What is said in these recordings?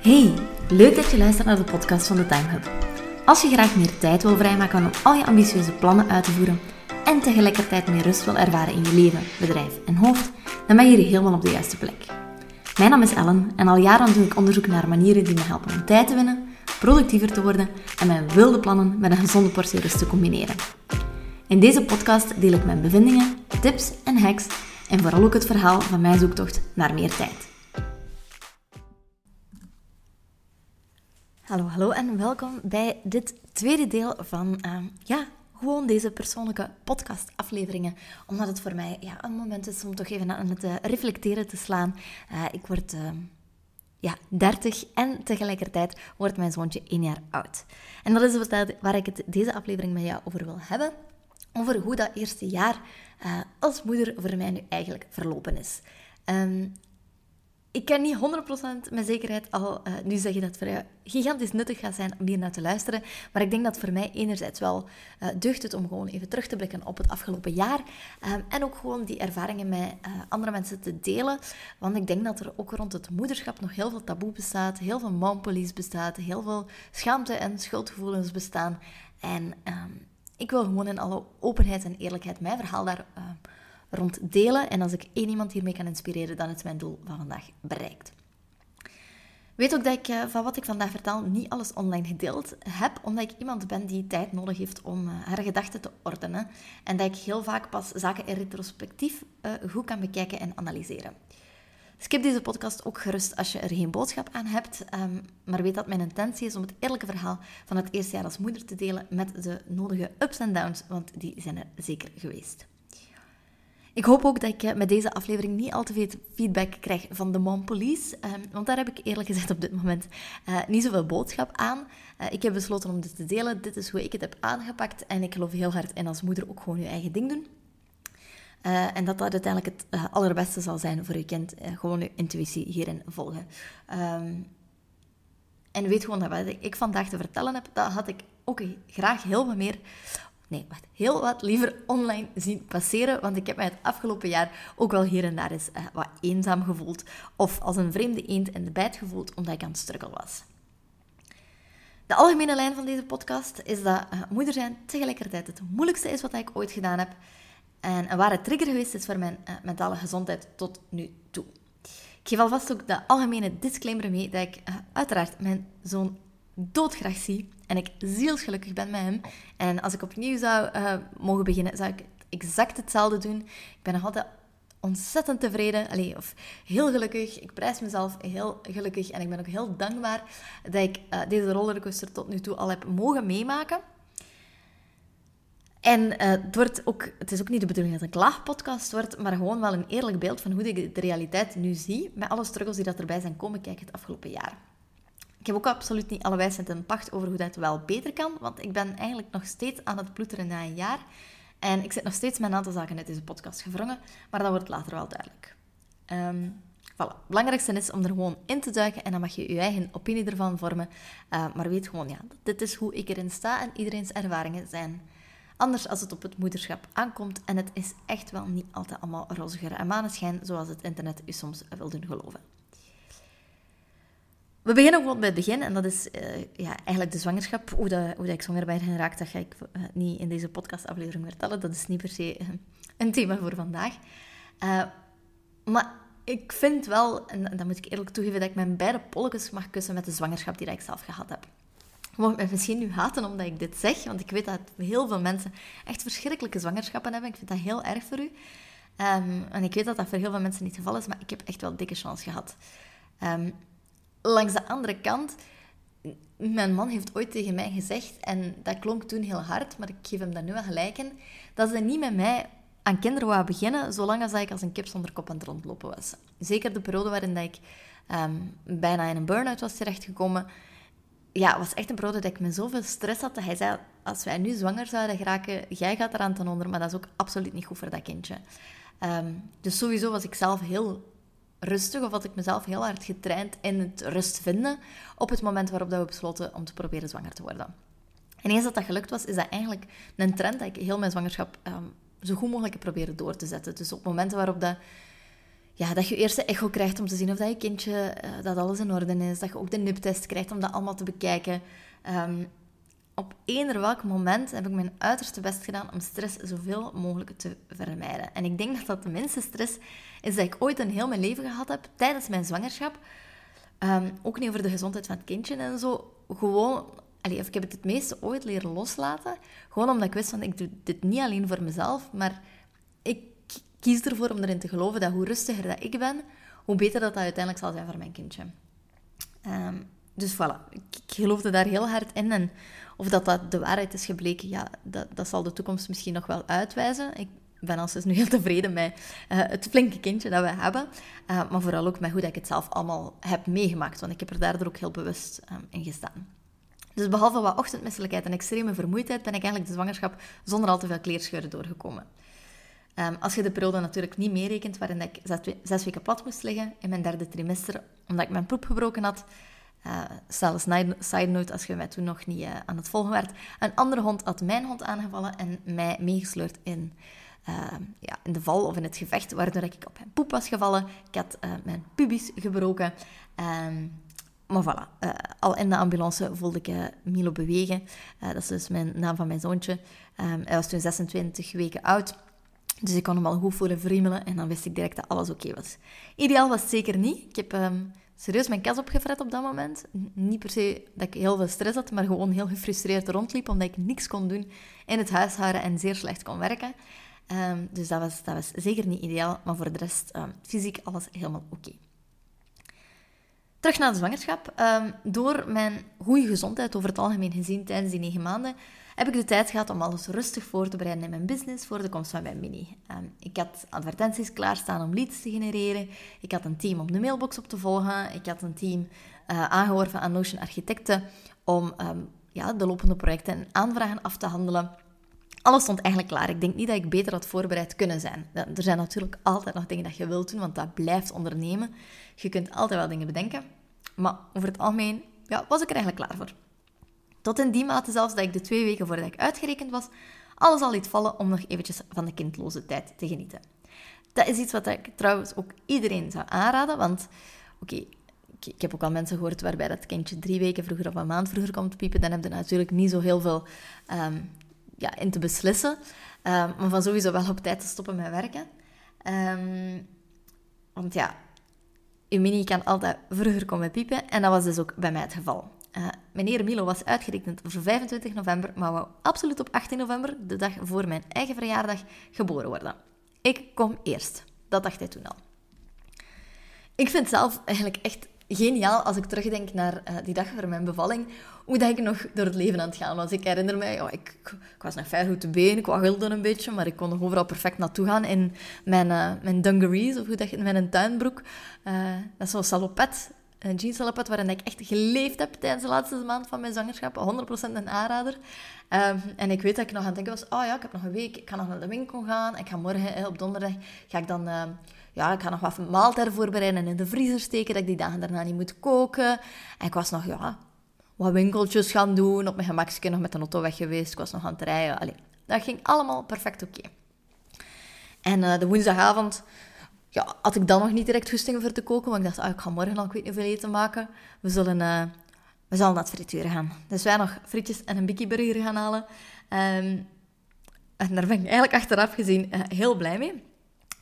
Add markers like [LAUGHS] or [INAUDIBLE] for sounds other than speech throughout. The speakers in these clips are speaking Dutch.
Hey, leuk dat je luistert naar de podcast van de Time Hub. Als je graag meer tijd wil vrijmaken om al je ambitieuze plannen uit te voeren en tegelijkertijd meer rust wil ervaren in je leven, bedrijf en hoofd, dan ben je hier helemaal op de juiste plek. Mijn naam is Ellen en al jaren doe ik onderzoek naar manieren die me helpen om tijd te winnen, productiever te worden en mijn wilde plannen met een gezonde portie rust te combineren. In deze podcast deel ik mijn bevindingen, tips en hacks en vooral ook het verhaal van mijn zoektocht naar meer tijd. Hallo, hallo en welkom bij dit tweede deel van uh, ja, gewoon deze persoonlijke podcastafleveringen. Omdat het voor mij ja, een moment is om toch even aan het uh, reflecteren te slaan. Uh, ik word uh, ja, 30 en tegelijkertijd wordt mijn zoontje 1 jaar oud. En dat is waar ik het deze aflevering met jou over wil hebben. Over hoe dat eerste jaar als moeder voor mij nu eigenlijk verlopen is. Um, ik kan niet 100% met zekerheid al uh, nu zeggen dat het voor jou gigantisch nuttig gaat zijn om hier naar te luisteren. Maar ik denk dat voor mij enerzijds wel uh, deugt het om gewoon even terug te blikken op het afgelopen jaar. Um, en ook gewoon die ervaringen met uh, andere mensen te delen. Want ik denk dat er ook rond het moederschap nog heel veel taboe bestaat. Heel veel mompolice bestaat. Heel veel schaamte en schuldgevoelens bestaan. En um, ik wil gewoon in alle openheid en eerlijkheid mijn verhaal daar rond delen. En als ik één iemand hiermee kan inspireren, dan is mijn doel van vandaag bereikt. Weet ook dat ik eh, van wat ik vandaag vertel niet alles online gedeeld heb, omdat ik iemand ben die tijd nodig heeft om eh, haar gedachten te ordenen. En dat ik heel vaak pas zaken in retrospectief uh, goed kan bekijken en analyseren. Skip deze podcast ook gerust als je er geen boodschap aan hebt, um, maar weet dat mijn intentie is om het eerlijke verhaal van het eerste jaar als moeder te delen met de nodige ups en downs, want die zijn er zeker geweest. Ik hoop ook dat ik eh, met deze aflevering niet al te veel feedback krijg van de Mom Police. Ehm, want daar heb ik eerlijk gezegd op dit moment uh, niet zoveel boodschap aan. Uh, ik heb besloten om dit te delen. Dit is hoe ik het heb aangepakt. En ik geloof heel hard in als moeder ook gewoon je eigen ding doen. en dat dat uiteindelijk het allerbeste zal zijn voor je kind. gewoon je intuïtie hierin volgen. Um, en weet gewoon dat wat ik vandaag te vertellen heb, dat had ik ook graag heel veel meer nee, wacht, heel wat liever online zien passeren. Want ik heb mij het afgelopen jaar ook wel hier en daar eens uh, wat eenzaam gevoeld. Of als een vreemde eend in de bijt gevoeld, omdat ik aan het struggle was. De algemene lijn van deze podcast is dat uh, moeder zijn tegelijkertijd het moeilijkste is wat ik ooit gedaan heb. En een ware trigger geweest is voor mijn uh, mentale gezondheid tot nu toe. Ik geef alvast ook de algemene disclaimer mee dat ik uiteraard mijn zoon doodgraag zie en ik zielsgelukkig ben met hem. En als ik opnieuw zou uh, mogen beginnen, zou ik exact hetzelfde doen. Ik ben nog altijd ontzettend tevreden, allee, of heel gelukkig. Ik prijs mezelf heel gelukkig en ik ben ook heel dankbaar dat ik uh, deze rollercoaster tot nu toe al heb mogen meemaken. En uh, het, wordt ook, het is ook niet de bedoeling dat het een klaagpodcast wordt, maar gewoon wel een eerlijk beeld van hoe ik de realiteit nu zie, met alle struggles die dat erbij zijn komen kijken het afgelopen jaar. Ik heb ook absoluut niet alle wijsheid en pacht over hoe dat wel beter kan, want ik ben eigenlijk nog steeds aan het ploeteren na een jaar. En ik zit nog steeds met een aantal zaken uit deze podcast gevrongen, maar dat wordt later wel duidelijk. Um, voilà. Het belangrijkste is om er gewoon in te duiken en dan mag je je eigen opinie ervan vormen. Uh, maar weet gewoon, ja, dit is hoe ik erin sta en iedereen's ervaringen zijn anders als het op het moederschap aankomt. En het is echt wel niet altijd allemaal roziger en maneschijn, zoals het internet u soms wil doen geloven. We beginnen gewoon bij het begin, en dat is uh, ja, eigenlijk de zwangerschap. Hoe, dat, hoe dat ik zwanger ben geraakt, dat ga ik uh, niet in deze podcastaflevering vertellen. Dat is niet per se een thema voor vandaag. maar ik vind wel, en dat moet ik eerlijk toegeven, dat ik mijn beide polletjes mag kussen met de zwangerschap die ik zelf gehad heb. Je mag mij misschien nu haten omdat ik dit zeg, want ik weet dat heel veel mensen echt verschrikkelijke zwangerschappen hebben. Ik vind dat heel erg voor u. Um, en ik weet dat dat voor heel veel mensen niet het geval is, maar ik heb echt wel dikke chance gehad. Um, langs de andere kant, mijn man heeft ooit tegen mij gezegd, en dat klonk toen heel hard, maar ik geef hem daar nu wel gelijk in, dat ze niet met mij aan kinderen wou beginnen, zolang als ik als een kip zonder kop aan het rondlopen was. Zeker de periode waarin dat ik um, bijna in een burn-out was terechtgekomen, ja, was echt een periode dat ik met zoveel stress had, dat hij zei, als wij nu zwanger zouden geraken, jij gaat eraan ten onder, maar dat is ook absoluut niet goed voor dat kindje. Um, dus sowieso was ik zelf heel rustig of had ik mezelf heel hard getraind in het rust vinden op het moment waarop dat we besloten om te proberen zwanger te worden. En eens dat dat gelukt was, is dat eigenlijk een trend dat ik heel mijn zwangerschap um, zo goed mogelijk heb proberen door te zetten. Dus op momenten waarop dat ja, dat je eerst de echo krijgt om te zien of dat je kindje, dat alles in orde is. Dat je ook de niptest krijgt om dat allemaal te bekijken. Um, op eender welk moment heb ik mijn uiterste best gedaan om stress zoveel mogelijk te vermijden. En ik denk dat dat de minste stress is dat ik ooit in heel mijn leven gehad heb tijdens mijn zwangerschap. Ehm, ook niet over de gezondheid van het kindje en zo. Gewoon, allee, ik heb het het meeste ooit leren loslaten. Gewoon omdat ik wist van, ik doe dit niet alleen voor mezelf, maar ik kies ervoor om erin te geloven dat hoe rustiger dat ik ben, hoe beter dat, dat uiteindelijk zal zijn voor mijn kindje. Um, dus voilà, ik, ik, geloofde daar heel hard in. En of dat, dat de waarheid is gebleken, ja, dat, dat zal de toekomst misschien nog wel uitwijzen. Ik ben als dus nu heel tevreden met uh, het flinke kindje dat we hebben. Uh, maar vooral ook met hoe dat ik het zelf allemaal heb meegemaakt. Want ik heb er daardoor ook heel bewust um, in gestaan. Dus behalve wat ochtendmisselijkheid en extreme vermoeidheid, ben ik eigenlijk de zwangerschap zonder al te veel kleerscheuren doorgekomen. Um, als je de periode natuurlijk niet meerekent waarin ik zes, zes weken plat moest liggen in mijn derde trimester, omdat ik mijn poep gebroken had, uh, zelfs side note, als je mij toen nog niet uh, aan het volgen werd. Een andere hond had mijn hond aangevallen en mij meegesleurd in, uh, ja, in de val of in het gevecht, waardoor ik op mijn poep was gevallen. Ik had mijn pubis gebroken. Um, maar voilà, al in de ambulance voelde ik Milo bewegen. dat is dus mijn naam van mijn zoontje. Um, hij was toen 26 weken oud. Dus ik kon hem al goed voelen vriemelen en dan wist ik direct dat alles oké was. Ideaal was het zeker niet. Ik heb um, serieus mijn kas opgefret op dat moment. Niet per se dat ik heel veel stress had, maar gewoon heel gefrustreerd rondliep, omdat ik niks kon doen in het huishouden en zeer slecht kon werken. Um, dus dat was, dat was zeker niet ideaal, maar voor de rest, um, fysiek alles helemaal oké. Terug naar de zwangerschap. Um, door mijn goede gezondheid over het algemeen gezien tijdens die negen maanden, heb ik de tijd gehad om alles rustig voor te bereiden in mijn business voor de komst van mijn mini. Um, ik had advertenties klaarstaan om leads te genereren. Ik had een team om de mailbox op te volgen. Ik had een team uh, aangeworven aan Notion Architecten om um, ja, de lopende projecten en aanvragen af te handelen. Alles stond eigenlijk klaar. Ik denk niet dat ik beter had voorbereid kunnen zijn. Er zijn natuurlijk altijd nog dingen dat je wilt doen, want dat blijft ondernemen. Je kunt altijd wel dingen bedenken. Maar over het algemeen ja, was ik er eigenlijk klaar voor. Tot in die mate zelfs dat ik de twee weken voordat ik uitgerekend was, alles al liet vallen om nog eventjes van de kindloze tijd te genieten. Dat is iets wat ik trouwens ook iedereen zou aanraden, want oké, ik, heb ook al mensen gehoord waarbij dat kindje drie weken vroeger of een maand vroeger komt piepen, dan heb je natuurlijk niet zo heel veel um, ja, in te beslissen. Um, maar van sowieso wel op tijd te stoppen met werken. Um, want ja, je mini kan altijd vroeger komen piepen en dat was dus ook bij mij het geval. Uh, meneer Milo was uitgerekend voor 25 november, maar wou absoluut op 18 november, de dag voor mijn eigen verjaardag, geboren worden. Ik kom eerst. Dat dacht hij toen al. Ik vind zelf eigenlijk echt geniaal als ik terugdenk naar uh, die dag voor mijn bevalling, hoe dat ik nog door het leven aan het gaan was. Ik herinner mij, oh, ik, was nog ver goed te been, ik waggelde een beetje, maar ik kon nog overal perfect naartoe gaan in mijn, uh, mijn dungarees, of hoe dat je in mijn tuinbroek. Dat is zo'n salopet een jeansalopet waarin ik echt geleefd heb tijdens de laatste maand van mijn zwangerschap. 100% een aanrader. Um, en ik weet dat ik nog aan het denken was, oh ja, ik heb nog een week, ik ga nog naar de winkel gaan. Ik ga morgen, op donderdag, ga ik dan... Uh, ja, ik ga nog wat maaltijden voorbereiden en in de vriezer steken, dat ik die dagen daarna niet moet koken. En ik was nog, ja, wat winkeltjes gaan doen, op mijn gemakje nog met de auto weg geweest. Ik was nog aan het rijden. Allee, dat ging allemaal perfect oké. En uh, de woensdagavond ja, had ik dan nog niet direct goesting voor te koken. Want ik dacht, ah, ik ga morgen al ik weet niet hoeveel eten maken. We zullen, uh, we zullen naar het frituren gaan. Dus wij nog frietjes en een bikkie burger gaan halen. Um, en daar ben ik eigenlijk achteraf gezien uh, heel blij mee.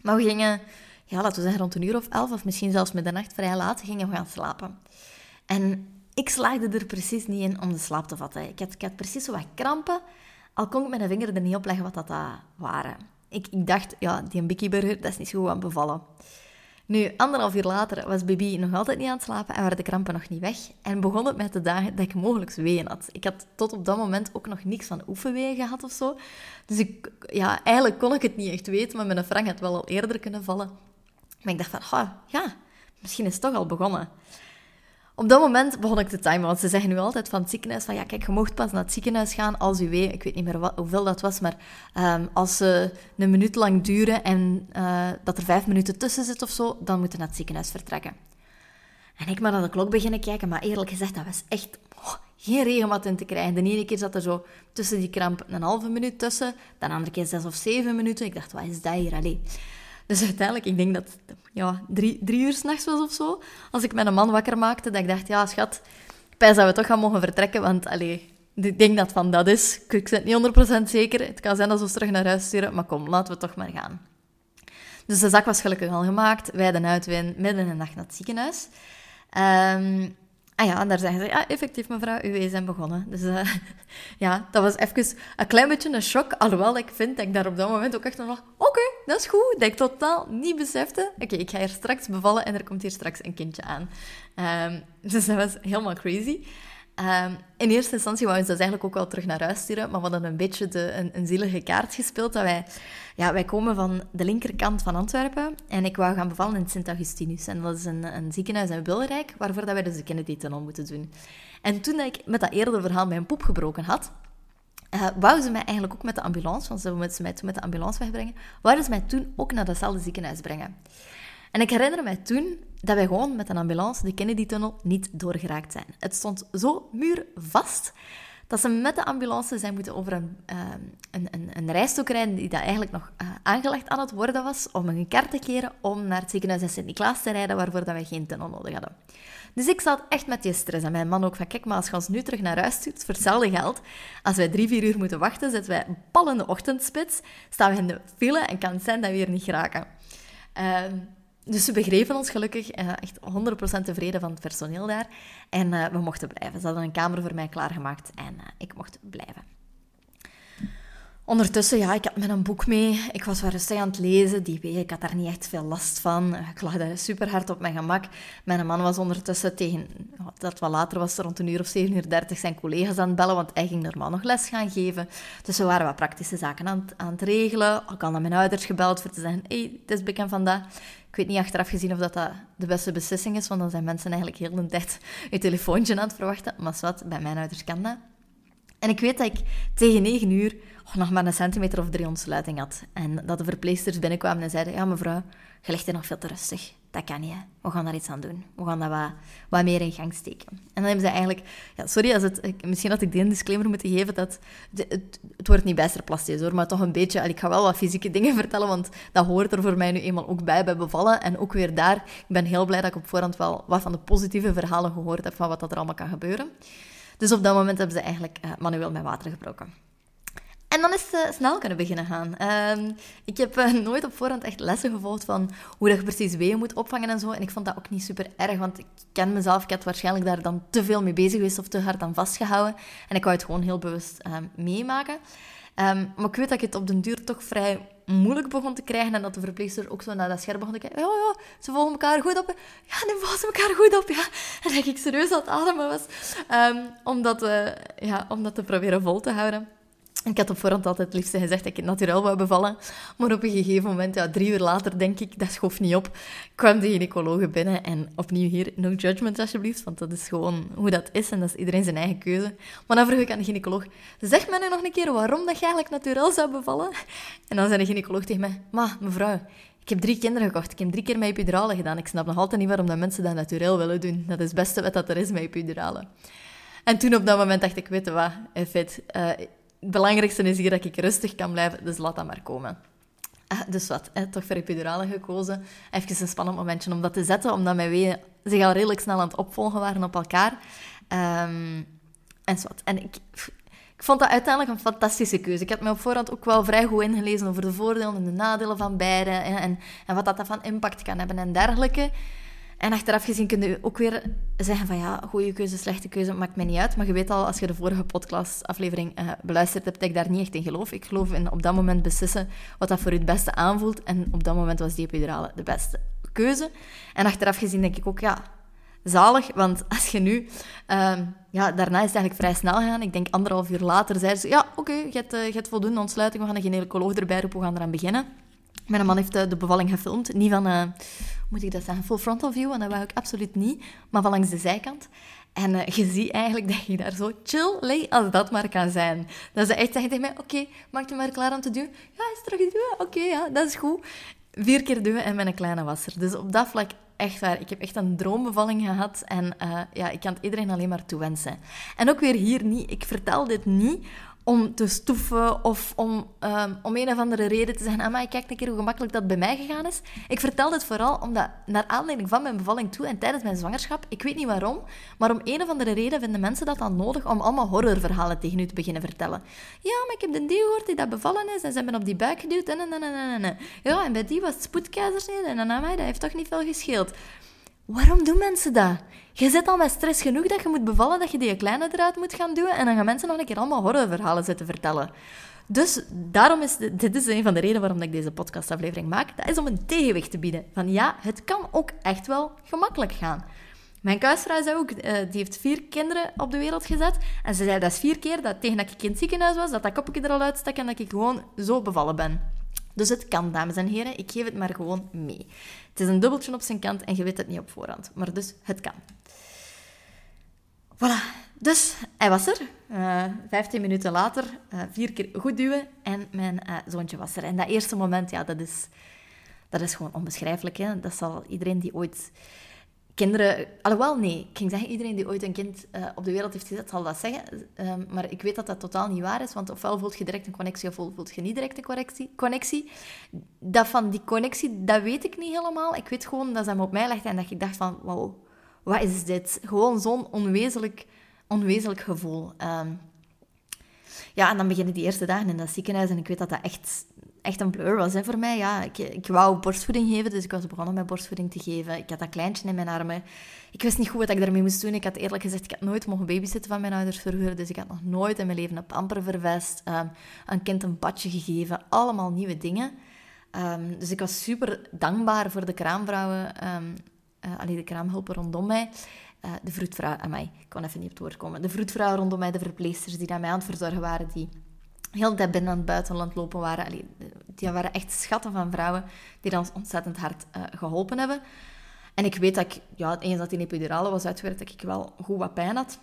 Maar we gingen, ja, laten we zeggen rond een uur of elf, of misschien zelfs middernacht vrij laat, gingen we gaan slapen. En ik slaagde er precies niet in om de slaap te vatten. Ik had, ik had precies zo wat krampen, al kon ik mijn vinger er niet op leggen wat dat waren ik, ik dacht, ja, die Bikkie-burger, dat is niet zo goed aan bevallen. Nu, anderhalf uur later was baby nog altijd niet aan het slapen en waren de krampen nog niet weg. En begon het met de dagen dat ik mogelijk weeën had. Ik had tot op dat moment ook nog niks van oefenweeën gehad of zo. Dus ik, ja, eigenlijk kon ik het niet echt weten, maar mijn Frank had wel al eerder kunnen vallen. Maar ik dacht van, ja, misschien is het toch al begonnen. Op dat moment begon ik te timen, want ze zeggen nu altijd van het ziekenhuis van ja, kijk, je mocht pas naar het ziekenhuis gaan als u weet, ik weet niet meer hoeveel dat was, maar um, als ze een minuut lang duren en uh, dat er vijf minuten tussen zit of zo, dan moet je naar het ziekenhuis vertrekken. En ik maar naar de klok beginnen kijken, maar eerlijk gezegd, dat was echt oh, geen regenmat in te krijgen. De ene keer zat er zo tussen die kramp een halve minuut tussen, de andere keer zes of zeven minuten. Ik dacht, wat is dat hier? Allee. Dus uiteindelijk, ik denk dat ja, drie, drie uur s'nachts was of zo, als ik mijn man wakker maakte, dat ik dacht, ja schat, pijs dat we toch gaan mogen vertrekken, want allee, ik denk dat van dat is. Ik ben niet 100% zeker. Het kan zijn dat we terug naar huis sturen, maar kom, laten we toch maar gaan. Dus de zak was gelukkig al gemaakt. Wij de uitwin midden in de nacht naar het ziekenhuis. Um, Ah ja, en daar zeggen ze, ja, effectief mevrouw, uw zijn begonnen. Dus uh, [LAUGHS] ja, dat was even een klein beetje een shock. Alhoewel ik vind dat ik daar op dat moment ook echt nog, oké, dat is goed. Dat ik totaal niet besefte, oké, ik ga hier straks bevallen en er komt hier straks een kindje aan. Um, [LAUGHS] dus dat was helemaal crazy. Um, in eerste instantie wouden ze dus eigenlijk ook wel terug naar huis sturen, maar we hadden een beetje de, een, een zielige kaart gespeeld. Dat wij, ja, wij komen van de linkerkant van Antwerpen en ik wou gaan bevallen in Sint-Augustinus. En dat is een, een ziekenhuis in Wilrijk, waarvoor dat wij dus de Kennedy-tunnel moeten doen. En toen ik met dat eerdere verhaal mijn poep gebroken had, uh, ze mij eigenlijk ook met de ambulance, want ze wilden toen met de ambulance wegbrengen, wouden ze mij toen ook naar datzelfde ziekenhuis brengen. En ik herinner mij toen dat wij gewoon met een ambulance de Kennedy-tunnel niet doorgeraakt zijn. Het stond zo muurvast dat ze met de ambulance zijn moeten over een, uh, een, een, een rijden die dat eigenlijk nog uh, aangelegd aan het worden was, om een kaart te keren om naar het ziekenhuis in Sint-Niklaas te rijden, waarvoor dat wij geen tunnel nodig hadden. Dus ik zat echt met die stress. En mijn man ook van, kijk, maar als je ons nu terug naar huis stuurt, voor hetzelfde geld, als wij drie, vier uur moeten wachten, zitten wij pal in de ochtendspits, staan we in de file en kan het zijn dat we hier niet geraken. Uh, dus ze begrepen ons gelukkig, echt 100% tevreden van het personeel daar. En uh, we mochten blijven. Ze hadden een kamer voor mij klaargemaakt en uh, ik mocht blijven. Ondertussen, ja, ik had een boek mee. Ik was wel rustig aan het lezen. Die week, ik had daar niet echt veel last van. Ik lag daar super hard op mijn gemak. Mijn man was ondertussen tegen, dat wat later was, rond een uur of 7 uur 30, zijn collega's aan het bellen, want hij ging normaal nog les gaan geven. Dus we waren wat praktische zaken aan, aan het regelen. Ik had naar mijn ouders gebeld voor te zeggen, hey, het is bekend vandaag. Ik weet niet achteraf gezien of dat, dat de beste beslissing is, want dan zijn mensen eigenlijk heel de tijd [LAUGHS] je telefoontje aan het verwachten. Maar wat, bij mijn ouders kan dat. En ik weet dat ik tegen 9 uur oh, nog maar een centimeter of drie ontsluiting had. En dat de verpleegsters binnenkwamen en zeiden: Ja, mevrouw, je hier nog veel te rustig. Dat kan niet. We gaan daar iets aan doen. We gaan dat wat, meer in gang steken. En dan hebben ze eigenlijk... Ja, sorry, als het, misschien had ik die een disclaimer moeten geven dat... het, het, wordt niet bijster plastisch, hoor, maar toch een beetje... Ik ga wel wat fysieke dingen [LAUGHS] vertellen, want dat hoort er voor mij nu eenmaal ook bij, bij bevallen. En ook weer daar, ik ben heel blij dat ik op voorhand wel wat van de positieve verhalen gehoord heb van wat dat er allemaal kan gebeuren. Dus op dat moment hebben ze eigenlijk uh, manueel mijn water gebroken. En dan is het snel kunnen beginnen gaan. Uh, ik heb uh, nooit op voorhand echt lessen gevolgd van hoe dat je precies weeën moet opvangen en zo. En ik vond dat ook niet super erg, want ik ken mezelf. Ik had waarschijnlijk daar dan te veel mee bezig geweest of te hard aan vastgehouden. En ik wou het gewoon heel bewust uh, meemaken. Um, maar ik weet dat ik het op den duur toch vrij moeilijk begon te krijgen en dat de verpleegster ook zo naar dat scherm begon te kijken. Ja, ja, ze volgen elkaar goed op. Ja, nu volgen ze elkaar goed op, ja. En dat ik serieus aan het ademen was. Um, om, uh, ja, om dat te proberen vol te houden. Ik had op voorhand altijd het liefste gezegd dat ik het natuurlijk wou bevallen. Maar op een gegeven moment, ja, drie uur later, denk ik, dat schoof niet op, kwam de gynaecologe binnen. En opnieuw hier, no judgment alsjeblieft, want dat is gewoon hoe dat is en dat is iedereen zijn eigen keuze. Maar dan vroeg ik aan de gynaecoloog, zeg mij nu nog een keer waarom dat je eigenlijk natuurlijk zou bevallen? En dan zei de gynaecoloog tegen mij, ma, mevrouw, ik heb drie kinderen gekocht. Ik heb drie keer mijn epidurale gedaan. Ik snap nog altijd niet waarom dat mensen dat natuurlijk willen doen. Dat is het beste wat dat er is met epidurale. En toen op dat moment dacht ik, weet je wat, fit, uh, belangrijkste is hier dat ik rustig kan blijven, dus laat dat maar komen. Ah, dus wat, hè, toch voor epidurale gekozen. Even een spannend momentje om dat te zetten, omdat mijn weeën zich al redelijk snel aan het opvolgen waren op elkaar. Um, en zo wat. En ik, ik vond dat uiteindelijk een fantastische keuze. Ik heb me op voorhand ook wel vrij goed ingelezen over de voordelen en de nadelen van beide. En, en, wat dat van impact kan hebben en dergelijke. En achteraf gezien kun je ook weer zeggen van ja, goede keuze, slechte keuze, maakt mij niet uit. Maar je weet al, als je de vorige podcastaflevering uh, beluisterd hebt, dat ik daar niet echt in geloof. Ik geloof in op dat moment beslissen wat dat voor je het beste aanvoelt. En op dat moment was die epidurale de beste keuze. En achteraf gezien denk ik ook, ja, zalig. Want als je nu... Uh, ja, daarna is het eigenlijk vrij snel gegaan. Ik denk anderhalf uur later zeiden ze... Ja, oké, je, hebt, hebt voldoende ontsluiting. We gaan een gynaecoloog erbij roepen. We gaan eraan beginnen. Mijn man heeft de bevalling gefilmd. Niet van, uh, moet ik dat zeggen, full frontal view, en dat wou ik absoluut niet, maar van langs de zijkant. En uh, je ziet eigenlijk dat je daar zo chill als dat maar kan zijn. Dat ze echt zeggen tegen mij, oké, okay, maak je maar klaar om te duwen? Ja, is terug duwen? Oké, ja, dat is goed. Vier keer duwen en mijn kleine was er. Dus op dat vlak echt waar. Ik heb echt een droombevalling gehad en ja, ik kan het iedereen alleen maar toewensen. En ook weer hier niet, ik vertel dit niet om te stoeven of om um, om een of andere reden te zeggen, maar kijk een keer hoe gemakkelijk dat bij mij gegaan is. Ik vertel dit vooral omdat, naar aanleiding van mijn bevalling toe en tijdens mijn zwangerschap, ik weet niet waarom, maar om een of andere reden vinden mensen dat dan nodig om allemaal horrorverhalen tegen u te beginnen vertellen. Ja, maar ik heb de die gehoord die dat bevallen is en ze hebben op die buik geduwd en, en, en, en, Ja, en bij die was het spoedkeizersnede en mij, dat heeft toch niet veel gescheeld. Waarom doen mensen dat? Je zit al met stress genoeg dat je moet bevallen, dat je die kleine eruit moet gaan doen. En dan gaan mensen nog een keer allemaal horrorverhalen zitten vertellen. Dus daarom is dit is een van de redenen waarom ik deze podcastaflevering maak. Dat is om een tegenwicht te bieden. Van ja, het kan ook echt wel gemakkelijk gaan. Mijn kuisvrouw zei ook, uh, die heeft vier kinderen op de wereld gezet. En ze zei dat is vier keer dat tegen dat ik in het ziekenhuis was, dat dat kopje er al uitstak en dat ik gewoon zo bevallen ben. Dus het kan, dames en heren. Ik geef het maar gewoon mee. Het is een dubbeltje op zijn kant en je weet het niet op voorhand. Maar dus, het kan. Voilà. Dus hij was er. Eh, 15 minuten later, uh, vier keer goed duwen en mijn uh, zoontje was er. En dat eerste moment, ja, dat is, dat is gewoon onbeschrijfelijk. Hè? Dat zal iedereen die ooit kinderen... Alhoewel, nee. Ik ging zeggen, iedereen die ooit een kind uh, op de wereld heeft gezet, zal dat zeggen. Um, maar ik weet dat dat totaal niet waar is. Want ofwel voelt je direct een connectie, ofwel voelt je niet direct een connectie. connectie. Dat van die connectie, dat weet ik niet helemaal. Ik weet gewoon dat ze hem op mij legde en dat ik dacht van... Wauw, wat is dit? Gewoon zo'n onwezenlijk, onwezenlijk gevoel. Um, ja, en dan beginnen die eerste dagen in dat ziekenhuis. En ik weet dat dat echt echt een blur was hè, voor mij. Ja, ik, ik wou borstvoeding geven, dus ik was begonnen met borstvoeding te geven. Ik had dat kleintje in mijn armen. Ik wist niet goed wat ik daarmee moest doen. Ik had eerlijk gezegd, ik had nooit mogen babysitten van mijn ouders vroeger. Dus ik had nog nooit in mijn leven een pamper vervest, um, een kind een badje gegeven. Allemaal nieuwe dingen. Um, dus ik was super dankbaar voor de kraamvrouwen, um, uh, de kraamhulpen rondom mij. Uh, de vroedvrouw, mij, ik kon even niet op het woord komen. De vroedvrouw rondom mij, de verpleegsters die naar mij aan het verzorgen waren, die heel de tijd binnen aan het buitenland lopen waren. Allee, die waren echt schatten van vrouwen die ons ontzettend hard uh, geholpen hebben. En ik weet dat ik, ja, eens dat die epidurale was uitgewerkt, dat ik wel goed wat pijn had.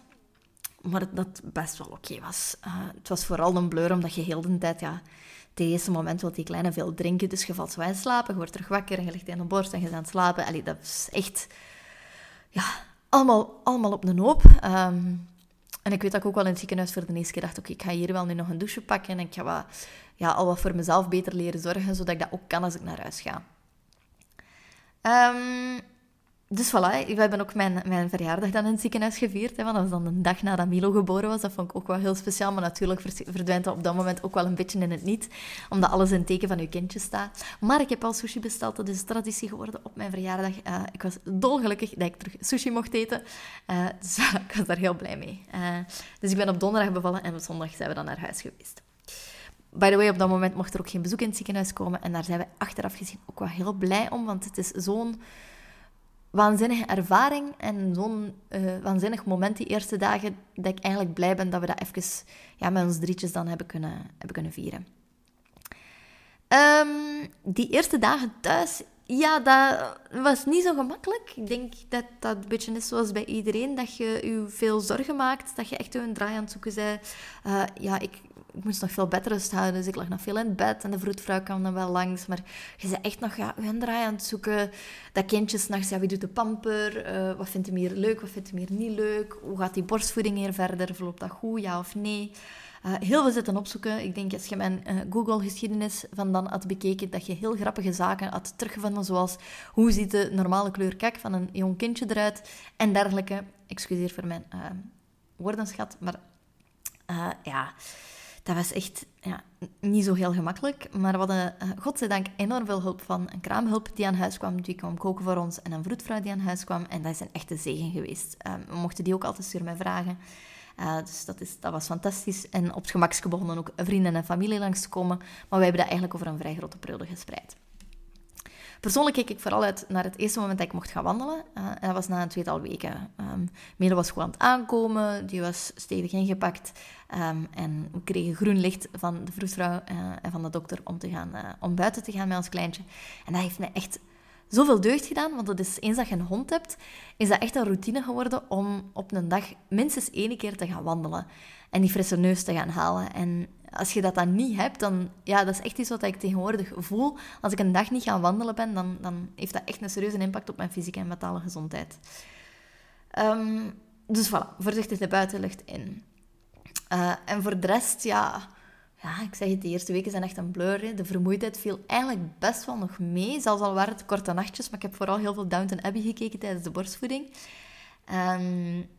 Maar dat best wel oké was. Uh, het was vooral een blur, omdat je heel de tijd, ja, het eerste moment wil die kleine veel drinken, dus je valt zo in slapen, je wordt terug wakker en je ligt in de borst en je bent aan het slapen. Dat is echt, ja, allemaal, allemaal op een hoop. Um, en ik weet dat ik ook wel in het ziekenhuis voor de eerste keer dacht, oké, ik ga hier wel nu nog een douche pakken en ik ga wat, ja, al wat voor mezelf beter leren zorgen, zodat ik dat ook kan als ik naar huis ga. Um, dus voilà, we hebben ook mijn, mijn verjaardag dan in het ziekenhuis gevierd. Hè, want dat was dan een dag nadat Milo geboren was. Dat vond ik ook wel heel speciaal. Maar natuurlijk verdwijnt dat op dat moment ook wel een beetje in het niet. Omdat alles in teken van uw kindje staat. Maar ik heb al sushi besteld. Dat is traditie geworden op mijn verjaardag. Uh, ik was dolgelukkig dat ik terug sushi mocht eten. Uh, dus [LAUGHS] ik was daar heel blij mee. Uh, dus ik ben op donderdag bevallen en op zondag zijn we dan naar huis geweest. By the way, op dat moment mocht er ook geen bezoek in het ziekenhuis komen. En daar zijn we achteraf gezien ook wel heel blij om. Want het is zo'n waanzinnige ervaring en zo'n uh, waanzinnig moment die eerste dagen, dat ik eigenlijk blij ben dat we dat even ja, met ons drietjes dan hebben kunnen, hebben kunnen vieren. Um, die eerste dagen thuis, ja, dat was niet zo gemakkelijk. Ik denk dat dat een beetje is zoals bij iedereen, dat je je veel zorgen maakt, dat je echt een draai aan het zoeken bent. Uh, ja, ik ik moest nog veel bedrust houden, dus ik lag nog veel in bed. En de vroedvrouw kwam dan wel langs. Maar je zei echt nog, ja, een draai aan het zoeken. Dat kindje s'nachts, ja, wie doet de pamper? Uh, wat vindt hem hier leuk, wat vindt hem hier niet leuk? Hoe gaat die borstvoeding hier verder? Verloopt dat goed, ja of nee? Uh, heel veel zitten opzoeken. Ik denk, als je mijn uh, Google-geschiedenis van dan had bekeken, dat je heel grappige zaken had teruggevonden, zoals hoe ziet de normale kleur kak van een jong kindje eruit en dergelijke. Excuseer voor mijn woordenschat, maar ja dat was echt ja, niet zo heel gemakkelijk. Maar we hadden, uh, godzijdank, enorm veel hulp van een kraamhulp die aan huis kwam. Die kwam koken voor ons. En een vroedvrouw die aan huis kwam. En dat is een echte zegen geweest. Uh, we mochten die ook altijd sturen met vragen. Uh, dus dat, is, dat was fantastisch. En op het gemakske begonnen ook vrienden en familie langs te komen. Maar wij hebben dat eigenlijk over een vrij grote periode gespreid. Persoonlijk keek ik vooral uit naar het eerste moment dat ik mocht gaan wandelen. Uh, en dat was na een tweetal weken. Um, was gewoon aan het aankomen, die was stevig ingepakt. Um, en we kregen groen licht van de vroedvrouw uh, en van de dokter om, te gaan, uh, om buiten te gaan met ons kleintje. En dat heeft me echt zoveel deugd gedaan, want dat is, eens dat je een hond hebt, is dat echt een routine geworden om op een dag minstens één keer te gaan wandelen. En die frisse neus te gaan halen. En als je dat dan niet hebt, dan... Ja, dat is echt iets wat ik tegenwoordig voel. Als ik een dag niet gaan wandelen ben, dan, dan heeft dat echt een serieuze impact op mijn fysieke en mentale gezondheid. Um, dus voilà, voorzichtig de buitenlucht in. Uh, en voor de rest, ja, ja, ik zeg het, de eerste weken zijn echt een blur. De vermoeidheid viel eigenlijk best wel nog mee. Zelfs al waren het korte nachtjes, maar ik heb vooral heel veel Downton Abbey gekeken tijdens de borstvoeding. Um,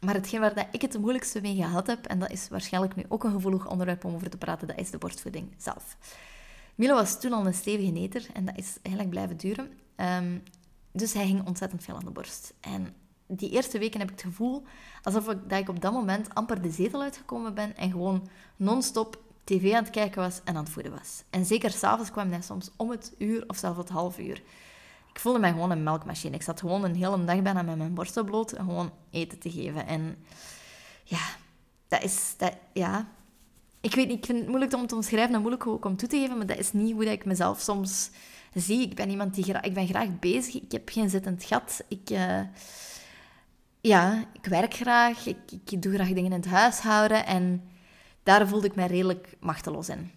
maar hetgeen waar dat ik het de moeilijkste mee gehad heb, en dat is waarschijnlijk nu ook een gevoelig onderwerp om over te praten, dat is de borstvoeding zelf. Milo was toen al een stevige neter en dat is eigenlijk blijven duren. Um, dus hij ging ontzettend veel aan de borst. En die eerste weken heb ik het gevoel alsof ik, dat ik op dat moment amper de zetel uitgekomen ben en gewoon non-stop tv aan het kijken was en aan het voeden was. En zeker s'avonds kwam hij soms om het uur of zelfs het half uur. Ik voelde mij gewoon een melkmachine. Ik zat gewoon een hele dag bijna met mijn borsten bloot gewoon eten te geven. En ja, dat is... Ja. Ik weet ik vind het moeilijk om te omschrijven en moeilijk ook om toe te geven, maar dat is niet hoe dat ik mezelf soms zie. Ik ben iemand die graag... Ik ben graag bezig. Ik heb geen zittend gat. Ik... Uh, ja, ik werk graag. Ik, ik doe graag dingen in het huishouden. En daar voelde ik mij redelijk machteloos in.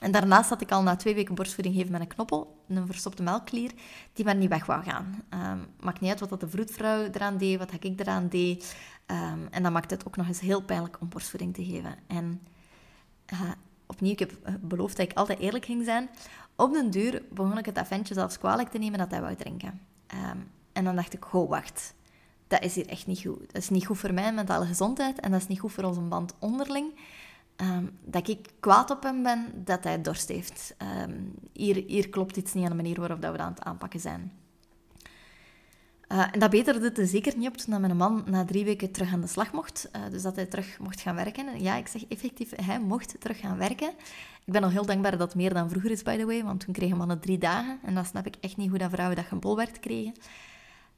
En daarnaast had ik al na twee weken borstvoeding geven met een knoppel, een verstopte melkklier, die maar niet weg wou gaan. Um, maakt niet uit wat dat de vroedvrouw eraan deed, wat ik eraan deed. Um, en dat maakt het ook nog eens heel pijnlijk om borstvoeding te geven. En uh, opnieuw, ik heb eh, beloofd dat ik altijd eerlijk ging zijn. Op den duur begon ik het aventje zelfs kwalijk te nemen dat hij wou drinken. Um, en dan dacht ik, oh wacht, dat is hier echt niet goed. Dat is niet goed voor mijn mentale gezondheid en dat is niet goed voor onze band onderling. Ehm, dat ik kwaad op hem ben dat hij dorst heeft. Ehm, hier, hier klopt iets niet aan de manier waarop dat we dat aan het aanpakken zijn. Uh, en dat beterde het er zeker niet op toen mijn man na drie weken terug aan de slag mocht. Uh, dus dat hij terug mocht gaan werken. Ja, ik zeg effectief, hij mocht terug gaan werken. Ik ben al heel dankbaar dat het meer dan vroeger is, by the way. Want toen kregen mannen drie dagen. En dan snap ik echt niet hoe dat vrouwen dat gebolwerkt kregen.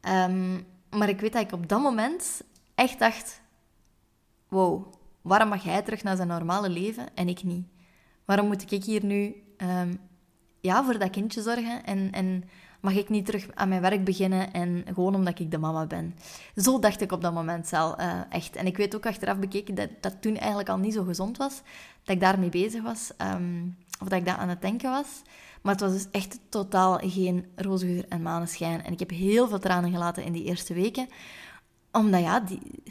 Um, maar ik weet dat ik op dat moment echt dacht... Wow, waarom mag hij terug naar zijn normale leven en ik niet? Waarom moet ik hier nu um, ja, voor dat kindje zorgen en, en mag ik niet terug aan mijn werk beginnen en gewoon omdat ik de mama ben? Zo dacht ik op dat moment zelf uh, echt. En ik weet ook achteraf bekeken dat dat toen eigenlijk al niet zo gezond was, dat ik daarmee bezig was um, of dat ik daar aan het denken was. Maar het was dus echt totaal geen roze geur en maneschijn. En ik heb heel veel tranen gelaten in die eerste weken. Omdat ja, die,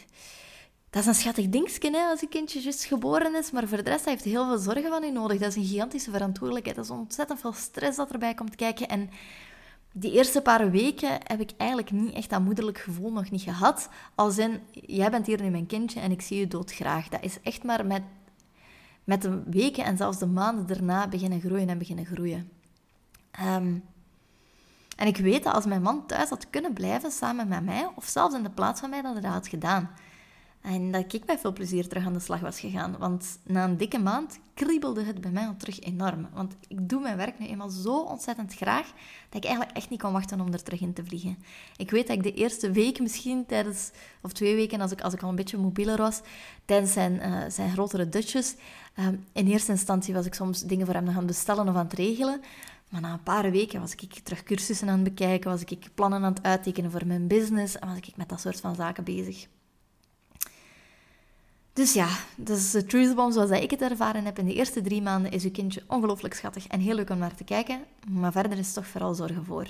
dat is een schattig dingetje hè, als een kindje juist geboren is. Maar voor de rest heeft heel veel zorgen van u nodig. Dat is een gigantische verantwoordelijkheid. Dat is ontzettend veel stress dat erbij komt kijken. En die eerste paar weken heb ik eigenlijk niet echt dat moederlijk gevoel nog niet gehad. Als in, jij bent hier nu mijn kindje en ik zie je doodgraag. Dat is echt maar met, met de weken en zelfs de maanden daarna beginnen groeien en beginnen groeien. Ehm, en ik weet dat als mijn man thuis had kunnen blijven samen met mij, of zelfs in de plaats van mij, dat hij dat had gedaan. En dat ik met veel plezier terug aan de slag was gegaan. Want na een dikke maand kriebelde het bij mij al terug enorm. Want ik doe mijn werk nu eenmaal zo ontzettend graag, dat ik eigenlijk echt niet kon wachten om er terug in te vliegen. Ik weet dat ik de eerste week misschien tijdens, of twee weken, als ik, als ik al een beetje mobieler was, tijdens zijn, uh, zijn grotere dutjes, ehm, in eerste instantie was ik soms dingen voor hem gaan bestellen of aan het regelen. Maar na een paar weken was ik terug cursussen aan het bekijken, was ik plannen aan het uittekenen voor mijn business en was ik met dat soort van zaken bezig. Dus ja, dus de Truthbomb zoals ik het ervaren heb in de eerste drie maanden is uw kindje ongelooflijk schattig en heel leuk om naar te kijken. Maar verder is het toch vooral zorgen voor.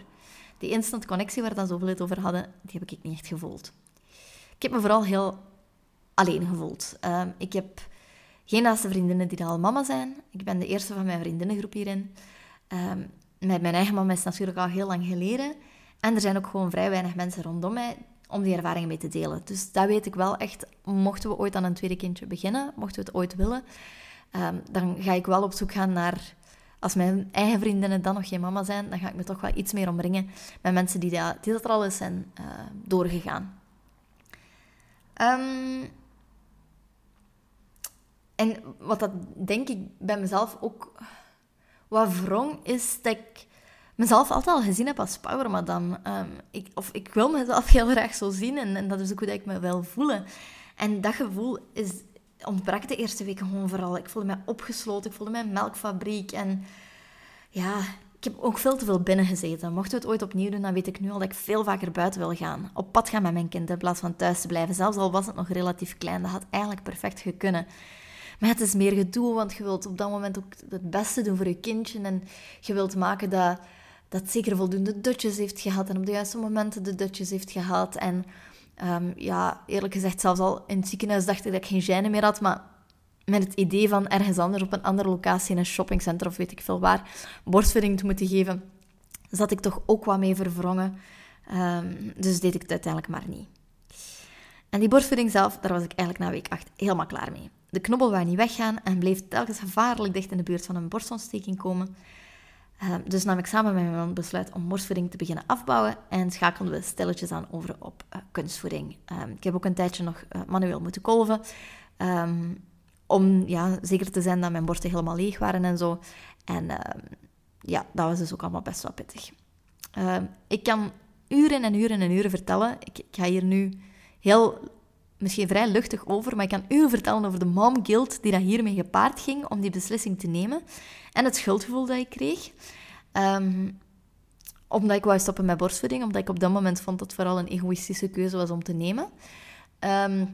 Die instant connectie waar we zoveel het over hadden, die heb ik niet echt gevoeld. Ik heb me vooral heel alleen gevoeld. Ehm, ik heb geen naaste vriendinnen die al mama zijn. Ik ben de eerste van mijn vriendinnengroep hierin. Um, met mijn eigen mama is natuurlijk al heel lang geleden. En er zijn ook gewoon vrij weinig mensen rondom mij om die ervaringen mee te delen. Dus dat weet ik wel echt. Mochten we ooit aan een tweede kindje beginnen, mochten we het ooit willen, ehm, dan ga ik wel op zoek gaan naar... Als mijn eigen vriendinnen dan nog geen mama zijn, dan ga ik me toch wel iets meer omringen met mensen die dat, die dat er al eens zijn uh, doorgegaan. Um, en wat dat denk ik bij mezelf ook wat wrong is dat ik mezelf altijd al gezien heb als powermadam. Um, ik, of ik wil mezelf heel graag zo zien en, en, dat is ook hoe dat ik me wil voelen. En dat gevoel is, ontbrak de eerste weken gewoon vooral. Ik voelde me opgesloten, ik voelde me een melkfabriek en ja... Ik heb ook veel te veel binnen gezeten. Mochten we het ooit opnieuw doen, dan weet ik nu al dat ik veel vaker buiten wil gaan. Op pad gaan met mijn kind in plaats van thuis te blijven. Zelfs al was het nog relatief klein, dat had eigenlijk perfect gekunnen. Maar het is meer gedoe, want je wilt op dat moment ook het beste doen voor je kindje. En je wilt maken dat dat zeker voldoende dutjes heeft gehad en op de juiste momenten de dutjes heeft gehad. En um, ja, eerlijk gezegd, zelfs al in het ziekenhuis dacht ik dat ik geen gijnen meer had, maar met het idee van ergens anders op een andere locatie in een shoppingcenter of weet ik veel waar borstvoeding te moeten geven, zat ik toch ook wat mee verwrongen. Ehm, dus deed ik het uiteindelijk maar niet. En die borstvoeding zelf, daar was ik eigenlijk na week 8 helemaal klaar mee. De knobbel wou niet weggaan en bleef telkens gevaarlijk dicht in de buurt van een borstontsteking komen. Ehm, dus nam ik samen met mijn man besluit om borstvoeding te beginnen afbouwen en schakelden we stilletjes aan over op uh, kunstvoeding. Ehm, ik heb ook een tijdje nog uh, manueel moeten kolven, om ja, zeker te zijn dat mijn borsten helemaal leeg waren en zo. En ja, dat was dus ook allemaal best wel pittig. ik kan uren en uren en uren vertellen. Ik ga hier nu heel, misschien vrij luchtig over, maar ik kan uren vertellen over de mom guilt die dat hiermee gepaard ging om die beslissing te nemen. En het schuldgevoel dat ik kreeg. Ehm, omdat ik wou stoppen met borstvoeding, omdat ik op dat moment vond dat het vooral een egoïstische keuze was om te nemen. Ehm,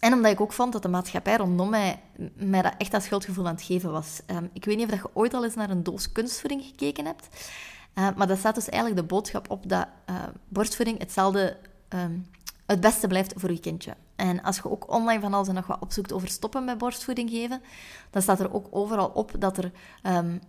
en omdat ik ook vond dat de maatschappij rondom mij, mij dat echt dat schuldgevoel aan het geven was. Ehm, ik weet niet of je ooit al eens naar een doos kunstvoeding gekeken hebt. Uh, maar dat staat dus eigenlijk de boodschap op dat uh, borstvoeding hetzelfde het beste blijft voor je kindje. En als je ook online van alles en nog wat opzoekt over stoppen met borstvoeding geven, dan staat er ook overal op dat er um,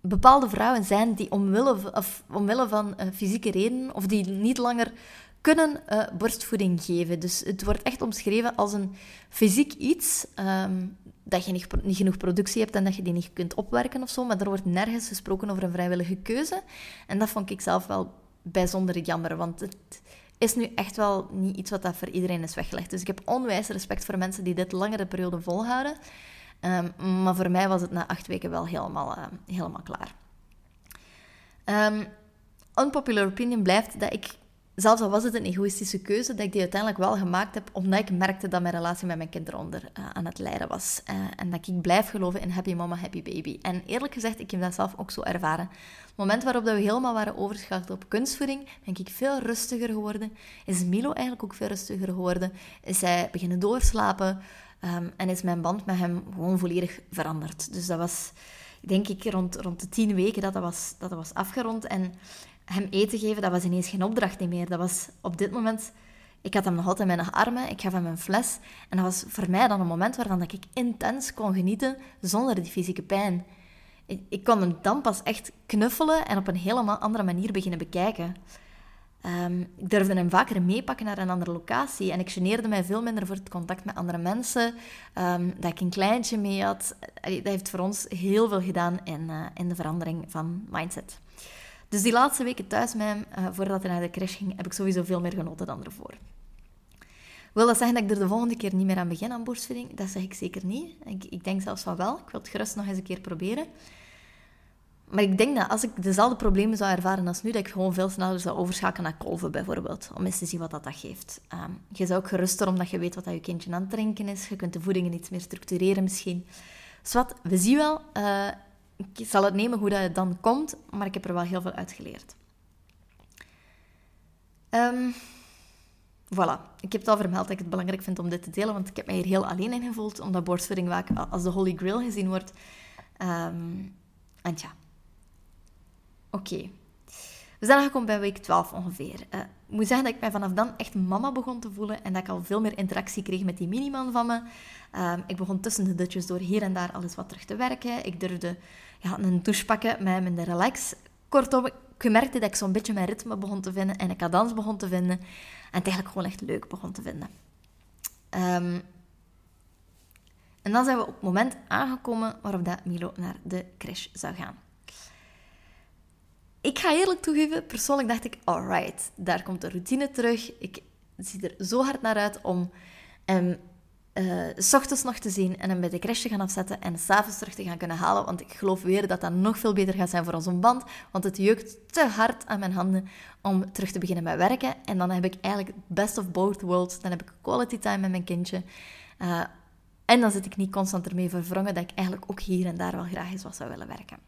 bepaalde vrouwen zijn die omwille, of, omwille van uh, fysieke redenen, of die niet langer kunnen uh, borstvoeding geven. Dus het wordt echt omschreven als een fysiek iets, um, dat je niet, niet, genoeg productie hebt en dat je die niet kunt opwerken of zo, maar er wordt nergens gesproken over een vrijwillige keuze. En dat vond ik zelf wel bijzonder jammer, want het is nu echt wel niet iets wat dat voor iedereen is weggelegd. Dus ik heb onwijs respect voor mensen die dit langere periode volhouden. Um, maar voor mij was het na acht weken wel helemaal, uh, helemaal klaar. Um, unpopular opinion blijft dat ik zelfs al was het een egoïstische keuze, dat ik die uiteindelijk wel gemaakt heb, omdat ik merkte dat mijn relatie met mijn kind eronder uh, aan het lijden was. Uh, en dat ik blijf geloven in happy mama, happy baby. En eerlijk gezegd, ik heb dat zelf ook zo ervaren. Het moment waarop we helemaal waren overgeschakeld op kunstvoeding, ben ik veel rustiger geworden. Is Milo eigenlijk ook veel rustiger geworden. Is hij beginnen doorslapen. Um, en is mijn band met hem gewoon volledig veranderd. Dus dat was, denk ik, rond, rond de tien weken dat dat was, dat dat was afgerond. En hem eten geven, dat was ineens geen opdracht meer. Dat was op dit moment... Ik had hem nog altijd in mijn armen, ik gaf hem een fles. En dat was voor mij dan een moment waarvan ik intens kon genieten zonder die fysieke pijn. Ik, kon hem dan pas echt knuffelen en op een helemaal andere manier beginnen bekijken. Um, ik durfde hem vaker meepakken naar een andere locatie. En ik geneerde mij veel minder voor het contact met andere mensen. Um, dat ik een kleintje mee had. Dat heeft voor ons heel veel gedaan in, uh, in de verandering van mindset. Dus die laatste weken thuis met hem, uh, voordat hij naar de crash ging, heb ik sowieso veel meer genoten dan ervoor. Wil dat zeggen dat ik er de volgende keer niet meer aan begin aan borstvoeding? Dat zeg ik zeker niet. Ik, ik denk zelfs van wel. Ik wil het gerust nog eens een keer proberen. Maar ik denk dat als ik dezelfde problemen zou ervaren als nu, dat ik gewoon veel sneller zou overschakelen naar kolven bijvoorbeeld. Om eens te zien wat dat, dat geeft. Um, je zou ook geruster omdat je weet wat dat je kindje aan het drinken is. Je kunt de voedingen iets meer structureren misschien. Dus wat, we zien wel. Uh, ik zal het nemen hoe dat het dan komt, maar ik heb er wel heel veel uit geleerd. Um, voilà, ik heb het al vermeld dat ik het belangrijk vind om dit te delen, want ik heb mij hier heel alleen in gevoeld, omdat borstvoeding vaak als de holy grail gezien wordt. Um, en ja, oké. We zijn aangekomen bij week 12 ongeveer. Uh, ik moet zeggen dat ik mij vanaf dan echt mama begon te voelen en dat ik al veel meer interactie kreeg met die miniman van me. Uh, ik begon tussen de dutjes door hier en daar alles wat terug te werken. Ik durfde ja, een douche pakken met de relax. Kortom, ik merkte dat ik zo'n beetje mijn ritme begon te vinden en een cadans begon te vinden. En het eigenlijk gewoon echt leuk begon te vinden. Um, en dan zijn we op het moment aangekomen waarop dat Milo naar de crash zou gaan. Ik ga eerlijk toegeven, persoonlijk dacht ik, alright, daar komt de routine terug. Ik zie er zo hard naar uit om hem uh, s ochtends nog te zien en hem bij de crash te gaan afzetten en s'avonds terug te gaan kunnen halen. Want ik geloof weer dat dat nog veel beter gaat zijn voor onze band. Want het jeukt te hard aan mijn handen om terug te beginnen met werken. En dan heb ik eigenlijk best of both worlds. Dan heb ik quality time met mijn kindje. Uh, en dan zit ik niet constant ermee verwrongen dat ik eigenlijk ook hier en daar wel graag eens wat zou willen werken.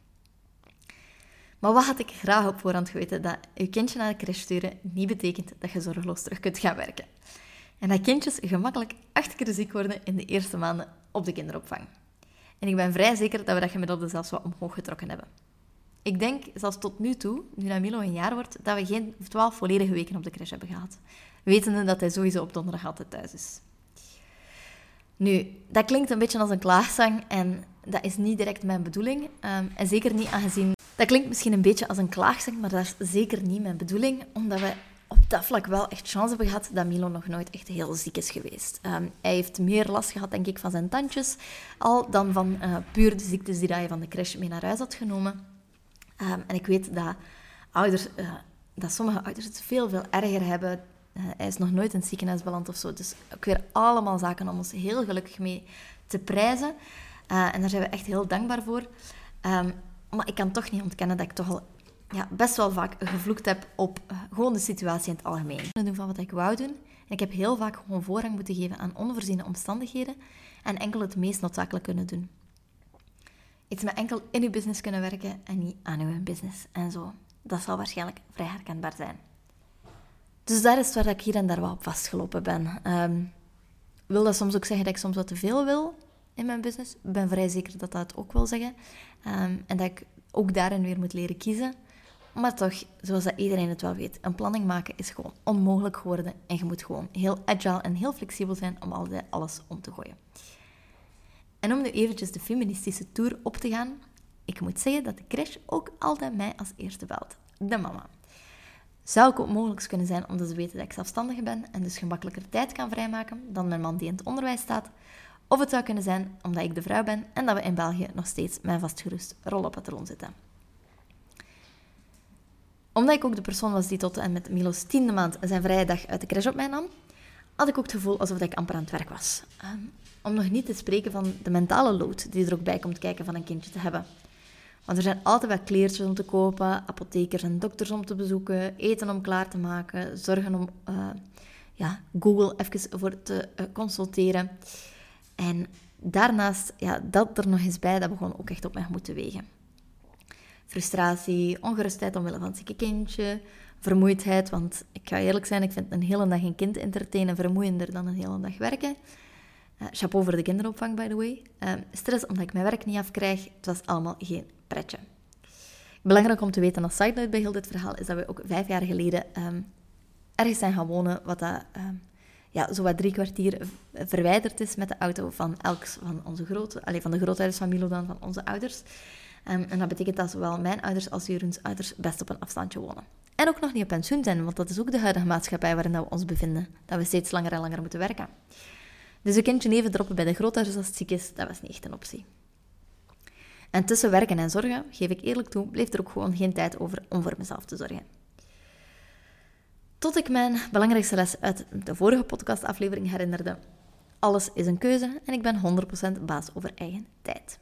Maar wat had ik graag op voorhand geweten? Dat je kindje naar de crash sturen niet betekent dat je zorgeloos terug kunt gaan werken. En dat kindjes gemakkelijk acht keer ziek worden in de eerste maanden op de kinderopvang. En ik ben vrij zeker dat we dat gemiddelde zelfs wat omhoog getrokken hebben. Ik denk zelfs tot nu toe, nu dat Milo een jaar wordt, dat we geen twaalf volledige weken op de crash hebben gehad. Wetende dat hij sowieso op donderdag altijd thuis is. Nu, dat klinkt een beetje als een klaagzang en dat is niet direct mijn bedoeling. Ehm, en zeker niet aangezien... Dat klinkt misschien een beetje als een klaagzang, maar dat is zeker niet mijn bedoeling, omdat we op dat vlak wel echt chance hebben gehad dat Milo nog nooit echt heel ziek is geweest. Ehm, hij heeft meer last gehad, denk ik, van zijn tandjes al dan van uh, puur de ziektes die hij van de crash mee naar huis had genomen. Ehm, en ik weet dat, ouders, uh, dat sommige ouders het veel, veel erger hebben. Uh, hij is nog nooit in het ziekenhuis beland of zo. Dus ook weer allemaal zaken om ons heel gelukkig mee te prijzen. en daar zijn we echt heel dankbaar voor. Um, maar ik kan toch niet ontkennen dat ik toch al ja, best wel vaak gevloekt heb op uh, gewoon de situatie in het algemeen. Doen van wat ik wou doen. En ik heb heel vaak gewoon voorrang moeten geven aan onvoorziene omstandigheden en enkel het meest noodzakelijk kunnen doen. Iets met enkel in uw business kunnen werken en niet aan uw business en zo. Dat zal waarschijnlijk vrij herkenbaar zijn. Dus daar is waar ik hier en daar wel op vastgelopen ben. Um, wil dat soms ook zeggen dat ik soms wat te veel wil in mijn business? Ik ben vrij zeker dat dat ook wil zeggen. Um, en dat ik ook daarin weer moet leren kiezen. Maar toch, zoals dat iedereen het wel weet, een planning maken is gewoon onmogelijk geworden. En je moet gewoon heel agile en heel flexibel zijn om altijd alles om te gooien. En om nu eventjes de feministische tour op te gaan, ik moet zeggen dat de crash ook altijd mij als eerste belt. De mama. Zou ook mogelijk kunnen zijn omdat ze weten dat ik zelfstandige ben en dus gemakkelijker tijd kan vrijmaken dan mijn man die in het onderwijs staat. Of het zou kunnen zijn omdat ik de vrouw ben en dat we in België nog steeds mijn vastgerust rollenpatroon zitten omdat ik ook de persoon was die tot en met Milo's tiende maand zijn vrije dag uit de crash op mij nam, had ik ook het gevoel alsof ik amper aan het werk was. Ehm, om nog niet te spreken van de mentale load die er ook bij komt kijken van een kindje te hebben. Want er zijn altijd wat kleertjes om te kopen, apothekers en dokters om te bezoeken, eten om klaar te maken, zorgen om uh, ja, Google even voor te uh, consulteren. En daarnaast, ja, dat er nog eens bij, dat begon ook echt op mij moeten wegen frustratie, ongerustheid omwille van het zieke kindje, vermoeidheid. Want ik ga eerlijk zijn, ik vind een hele dag een kind entertainen vermoeiender dan een hele dag werken. Uh, chapeau voor de kinderopvang, by the way. Uh, stress omdat ik mijn werk niet afkrijg. Het was allemaal geen pretje. Belangrijk om te weten als side note bij heel dit verhaal is dat we ook vijf jaar geleden um, ergens zijn gaan wonen, wat dat, um, ja, zo wat drie kwartier verwijderd is met de auto van elk van onze grote, allez, van de grootouders van Milo dan, van onze ouders. Um, en dat betekent dat zowel mijn ouders als Jeroens ouders best op een afstandje wonen. En ook nog niet op pensioen zijn, want dat is ook de huidige maatschappij waarin we ons bevinden. Dat we steeds langer en langer moeten werken. Dus een kindje even droppen bij de grootouders als het ziek is, dat was niet echt een optie. En tussen werken en zorgen, geef ik eerlijk toe, bleef er ook gewoon geen tijd over om voor mezelf te zorgen. Tot ik mijn belangrijkste les uit de vorige podcastaflevering herinnerde. Alles is een keuze en ik ben 100% baas over eigen tijd.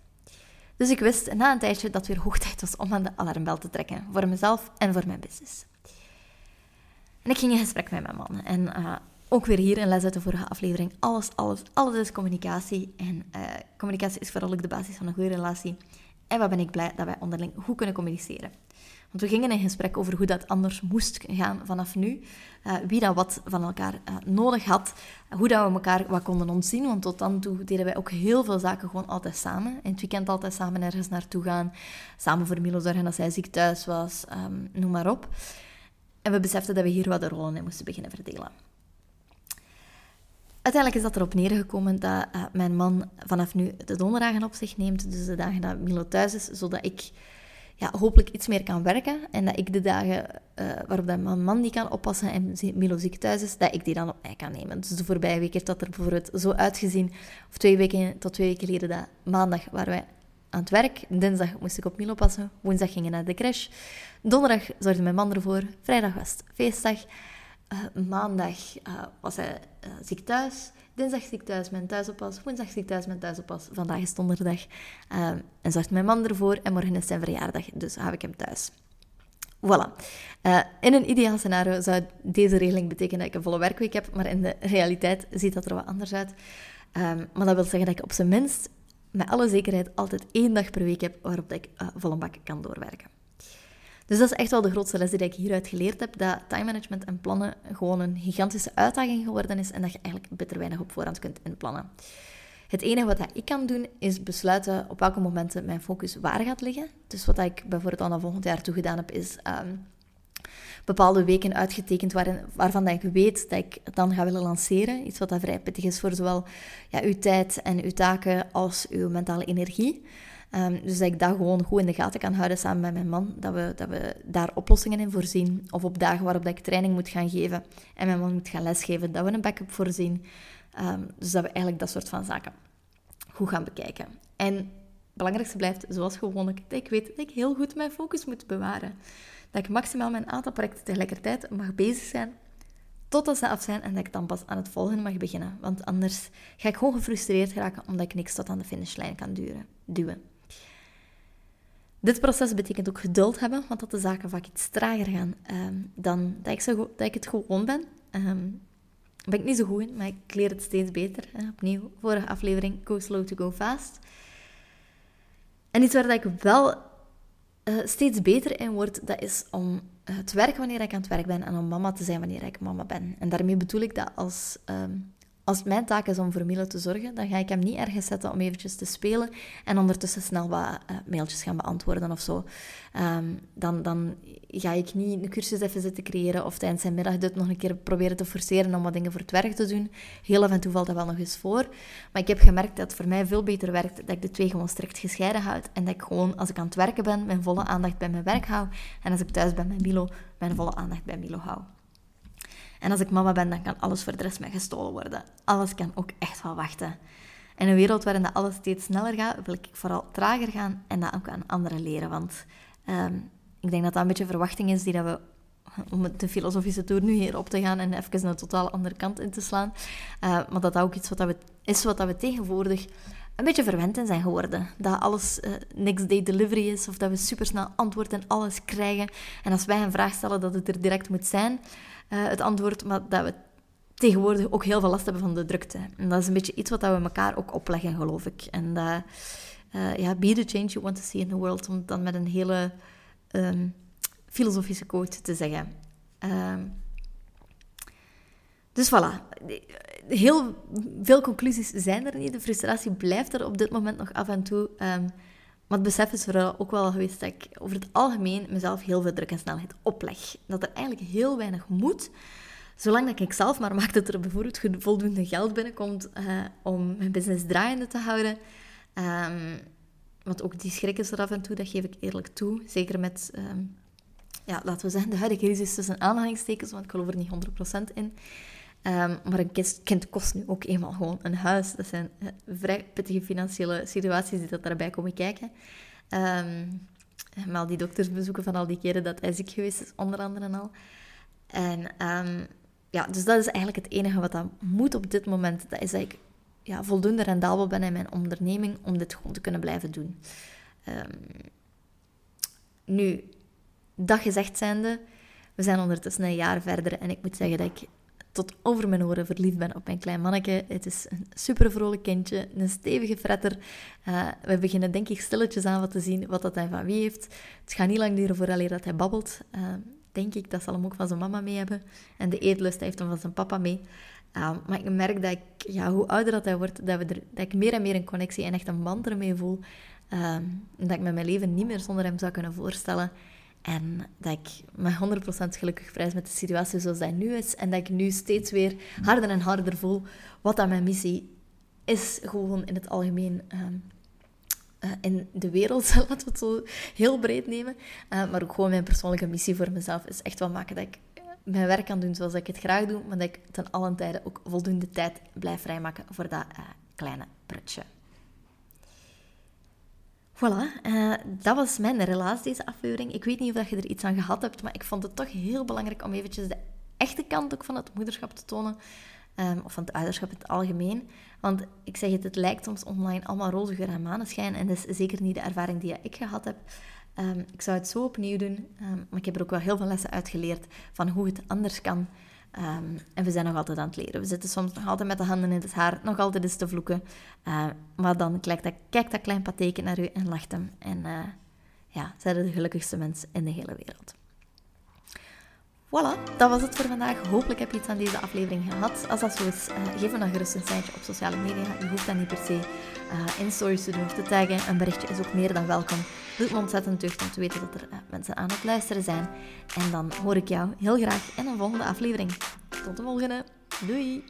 Dus ik wist na een tijdje dat het weer hoog tijd was om aan de alarmbel te trekken. Voor mezelf en voor mijn business. En ik ging in gesprek met mijn man. En uh, ook weer hier een les uit de vorige aflevering. Alles, alles, alles is communicatie. En uh, communicatie is vooral ook de basis van een goede relatie. En wat ben ik blij dat wij onderling goed kunnen communiceren. Want we gingen in gesprek over hoe dat anders moest gaan vanaf nu. Uh, wie dat wat van elkaar uh, nodig had. Hoe dat we elkaar wat konden ontzien. Want tot dan toe deden wij ook heel veel zaken gewoon altijd samen. In het weekend altijd samen ergens naartoe gaan. Samen voor Milo zorgen als hij ziek thuis was. Um, noem maar op. En we beseften dat we hier wat de rollen in moesten beginnen verdelen. Uiteindelijk is dat erop neergekomen dat uh, mijn man vanaf nu de donderdagen op zich neemt. Dus de dagen dat Milo thuis is. Zodat ik ja, hopelijk iets meer kan werken. En dat ik de dagen uh, waarop mijn man die kan oppassen en Milo ziek thuis is, dat ik die dan op mij kan nemen. Dus de voorbije week heeft dat er bijvoorbeeld zo uitgezien. Of twee weken tot twee weken geleden, dat maandag waren wij aan het werk. Dinsdag moest ik op Milo passen. Woensdag gingen we naar de crash. Donderdag zorgde mijn man ervoor. Vrijdag was het feestdag. Uh, maandag uh, was hij ziek thuis. Dinsdag zit ik thuis met thuisoppas. Woensdag zit ik thuis met thuisoppas. Vandaag is donderdag. En zorgt mijn man ervoor. En morgen is zijn verjaardag. Dus hou ik hem thuis. Voilà. In een ideaal scenario zou deze regeling betekenen dat ik een volle werkweek heb. Maar in de realiteit ziet dat er wat anders uit. Um, maar dat wil zeggen dat ik op zijn minst met alle zekerheid altijd één dag per week heb waarop ik volle bak kan doorwerken. Dus dat is echt wel de grootste les die ik hieruit geleerd heb, dat time management en plannen gewoon een gigantische uitdaging geworden is en dat je eigenlijk beter weinig op voorhand kunt inplannen. Het enige wat ik kan doen, is besluiten op welke momenten mijn focus waar gaat liggen. Dus wat ik bijvoorbeeld al naar volgend jaar toe gedaan heb, is um, bepaalde weken uitgetekend waarin, waarvan dat ik weet dat ik het dan ga willen lanceren. Iets wat dat vrij pittig is voor zowel ja, uw tijd en uw taken als uw mentale energie. Um, dus dat ik dat gewoon goed in de gaten kan houden samen met mijn man. Dat we, dat we daar oplossingen in voorzien. Of op dagen waarop ik training moet gaan geven en mijn man moet gaan lesgeven, dat we een backup voorzien. Um, dus dat we eigenlijk dat soort van zaken goed gaan bekijken. En het belangrijkste blijft, zoals gewoonlijk, dat ik weet dat ik heel goed mijn focus moet bewaren. Dat ik maximaal mijn aantal projecten tegelijkertijd mag bezig zijn totdat ze af zijn en dat ik dan pas aan het volgende mag beginnen. Want anders ga ik gewoon gefrustreerd raken omdat ik niks tot aan de finishlijn kan duwen. duwen. Dit proces betekent ook geduld hebben, want dat de zaken vaak iets trager gaan ehm, dan dat ik, zo, dat ik het gewoon ben. Um, ben ik niet zo goed in, maar ik leer het steeds beter. Opnieuw, vorige aflevering, Go Slow to Go Fast. En iets waar ik wel uh, steeds beter in word, dat is om te werken wanneer ik aan het werk ben en om mama te zijn wanneer ik mama ben. En daarmee bedoel ik dat als um, als het mijn taak is om voor Milo te zorgen, dan ga ik hem niet ergens zetten om eventjes te spelen en ondertussen snel wat uh, mailtjes gaan beantwoorden of zo. Ehm, dan, dan ga ik niet een cursus even zitten creëren of tijdens zijn middagdut nog een keer proberen te forceren om wat dingen voor het werk te doen. Heel af en toe valt dat wel nog eens voor. Maar ik heb gemerkt dat het voor mij veel beter werkt dat ik de twee gewoon strikt gescheiden houd. En dat ik gewoon, als ik aan het werken ben, mijn volle aandacht bij mijn werk hou. En als ik thuis ben met Milo, mijn volle aandacht bij Milo hou. En als ik mama ben, dan kan alles voor de rest mij gestolen worden. Alles kan ook echt wel wachten. In een wereld waarin dat alles steeds sneller gaat, wil ik vooral trager gaan en dat ook aan anderen leren. Want ehm, ik denk dat dat een beetje verwachting is die dat we, om de filosofische toer nu hier op te gaan en even een totaal andere kant in te slaan, uh, maar dat dat ook iets wat dat we, is wat dat we tegenwoordig een beetje verwend in zijn geworden. Dat alles uh, next day delivery is, of dat we supersnel antwoord en alles krijgen. En als wij een vraag stellen, dat het er direct moet zijn. Eh, het antwoord, maar dat we tegenwoordig ook heel veel last hebben van de drukte. En dat is een beetje iets wat we elkaar ook opleggen, geloof ik. En uh, ja, be the change you want to see in the world, om dan met een hele ehm, filosofische quote te zeggen. Ehm, dus voilà. Heel veel conclusies zijn er niet. De frustratie blijft er op dit moment nog af en toe. Um, maar het besef is vooral ook wel geweest dat ik over het algemeen mezelf heel veel druk en snelheid opleg. Dat er eigenlijk heel weinig moet. Zolang dat ik zelf maar maak dat er bijvoorbeeld voldoende geld binnenkomt uh, om mijn business draaiende te houden. Um, want ook die schrik is er af en toe, dat geef ik eerlijk toe. Zeker met, um, ja, laten we zeggen, de huidige crisis tussen aanhalingstekens, want ik geloof er niet 100% in. Um, maar een kind, kost nu ook eenmaal gewoon een huis. Dat zijn uh, vrij pittige financiële situaties die dat daarbij komen kijken. Um, met al die doktersbezoeken van al die keren dat hij ziek geweest is, onder andere al. En um, ja, dus dat is eigenlijk het enige wat dan moet op dit moment. Dat is dat ik ja, voldoende rendabel ben in mijn onderneming om dit gewoon te kunnen blijven doen. nu, dat gezegd zijnde, we zijn ondertussen een jaar verder en ik moet zeggen dat ik tot over mijn oren verliefd ben op mijn klein manneke. Het is een super vrolijk kindje, een stevige fretter. Uh, we beginnen denk ik stilletjes aan wat te zien wat dat hij van wie heeft. Het gaat niet lang duren voordat dat hij babbelt. Uh, denk ik, dat zal hem ook van zijn mama mee hebben. En de eetlust heeft hem van zijn papa mee. Uh, maar ik merk dat ik, ja, hoe ouder dat hij wordt, dat, we er, dat ik meer en meer een connectie en echt een band ermee voel. en dat ik me mijn leven niet meer zonder hem zou kunnen voorstellen. En dat ik me 100% gelukkig prijs met de situatie zoals dat nu is. En dat ik nu steeds weer harder en harder voel wat dat mijn missie is. Gewoon in het algemeen ehm, eh, in de wereld, [LAUGHS] laten we het zo heel breed nemen. Uh, maar ook gewoon mijn persoonlijke missie voor mezelf is echt wel maken dat ik mijn werk kan doen zoals ik het graag doe. Maar dat ik ten allen tijde ook voldoende tijd blijf vrijmaken voor dat kleine prutje. Voilà, uh, dat was mijn relaas deze aflevering. Ik weet niet of je er iets aan gehad hebt, maar ik vond het toch heel belangrijk om eventjes de echte kant ook van het moederschap te tonen. Um, of van het ouderschap in het algemeen. Want ik zeg het, het lijkt soms online allemaal roze geur en maneschijn. En dat is zeker niet de ervaring die ik gehad heb. Um, ik zou het zo opnieuw doen. Um, maar ik heb er ook wel heel veel lessen uit geleerd van hoe het anders kan. Um, en we zijn nog altijd aan het leren. We zitten soms nog altijd met de handen in het haar, nog altijd eens te vloeken. Uh, maar dan kijkt dat, kijkt dat klein pateken naar u en lacht hem. En uh, ja, zijn de gelukkigste mens in de hele wereld. Voilà, dat was het voor vandaag. Hopelijk heb je iets aan deze aflevering gehad. Als dat zo is, uh, geef me dan gerust een seintje op sociale media. Je hoeft dat niet per se in stories te doen of te taggen. Een berichtje is ook meer dan welkom. Doet me ontzettend deugd om te weten dat er eh, mensen aan het luisteren zijn. En dan hoor ik jou heel graag in een volgende aflevering. Tot de volgende. Doei!